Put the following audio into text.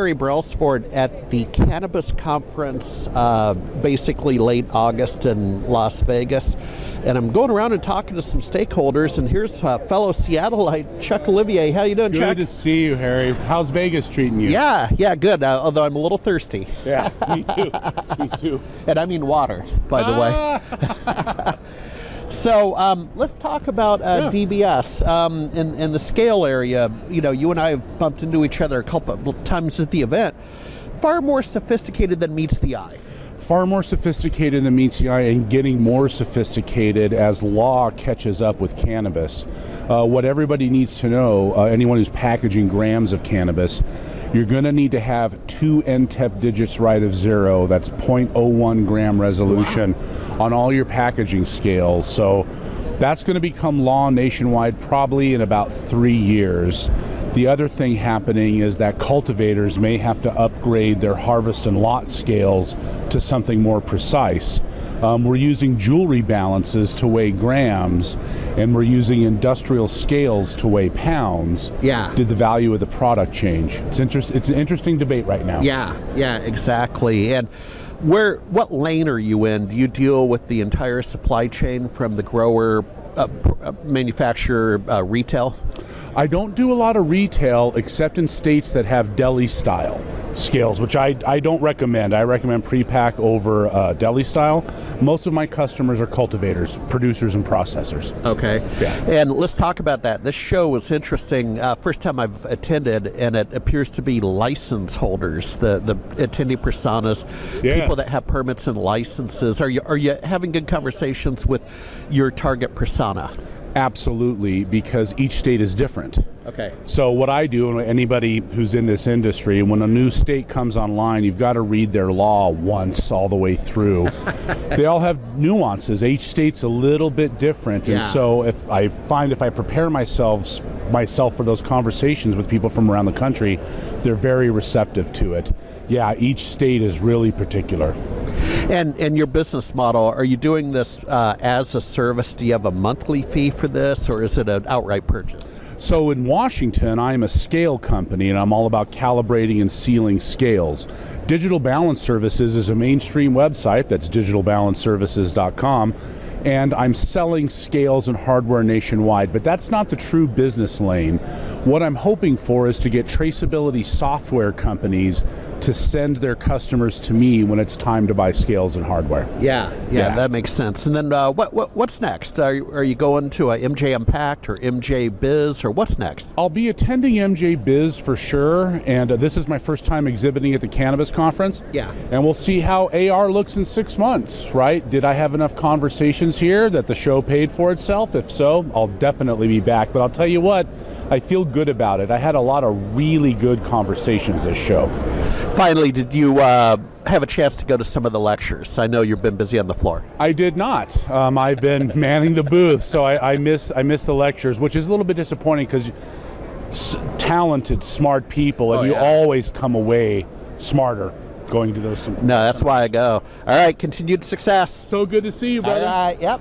Harry Brelsford at the Cannabis Conference, uh, basically late August in Las Vegas. And I'm going around and talking to some stakeholders. And here's uh, fellow Seattleite Chuck Olivier. How you doing, Good Chuck? Good to see you, Harry. How's Vegas treating you? yeah, yeah, good. Uh, although I'm a little thirsty. Yeah, me too. me too. And I mean water, by the way. So um, let's talk about uh, Yeah. DBS um, in, in the scale area. You know, you and I have bumped into each other a couple of times at the event. Far more sophisticated than meets the eye. Far more sophisticated than meets the eye and getting more sophisticated as law catches up with cannabis. Uh, what everybody needs to know, uh, anyone who's packaging grams of cannabis, you're going to need to have two NTEP digits right of zero. That's 0.01 gram resolution on all your packaging scales. So that's going to become law nationwide probably in about three years. The other thing happening is that cultivators may have to upgrade their harvest and lot scales to something more precise. Um, we're using jewelry balances to weigh grams, and we're using industrial scales to weigh pounds. Yeah. Did the value of the product change? It's interest. It's an interesting debate right now. Yeah, yeah, exactly. And where, what lane are you in? Do you deal with the entire supply chain from the grower, uh, pr- uh, manufacturer, uh, retail? I don't do a lot of retail except in states that have deli style scales, which I, I don't recommend. I recommend pre-pack over uh, deli style. Most of my customers are cultivators, producers, and processors. Okay. Yeah. And let's talk about that. This show was interesting. Uh, first time I've attended, and it appears to be license holders, the the attendee personas, Yes. people that have permits and licenses. Are you are you having good conversations with your target persona? Absolutely, because each state is different. Okay. So what I do, and anybody who's in this industry, when a new state comes online, you've got to read their law once all the way through. they all have nuances. Each state's a little bit different, and so if I find if I prepare myself myself for those conversations with people from around the country, they're very receptive to it. Yeah, each state is really particular. And and your business model, are you doing this uh, as a service? Do you have a monthly fee for this, or is it an outright purchase? So in Washington, I'm a scale company and I'm all about calibrating and sealing scales. Digital Balance Services is a mainstream website that's digitalbalanceservices.com and I'm selling scales and hardware nationwide, but that's not the true business lane. What I'm hoping for is to get traceability software companies to send their customers to me when it's time to buy scales and hardware. Yeah, yeah, Yeah. that makes sense. And then uh, what, what what's next? Are you, are you going to a MJ Impact or MJ Biz or what's next? I'll be attending MJ Biz for sure, and uh, this is my first time exhibiting at the cannabis conference. Yeah. And we'll see how AR looks in six months, right? Did I have enough conversations here that the show paid for itself? If so, I'll definitely be back. But I'll tell you what, I feel good about it. I had a lot of really good conversations this show. Finally, did you uh, have a chance to go to some of the lectures? I know you've been busy on the floor. I did not. Um, I've been manning the booth, so I, I miss I miss the lectures, which is a little bit disappointing because s- talented, smart people, and Oh, you always come away smarter going to those. No, that's why I go. All right, continued success. So good to see you, All brother. right, yep.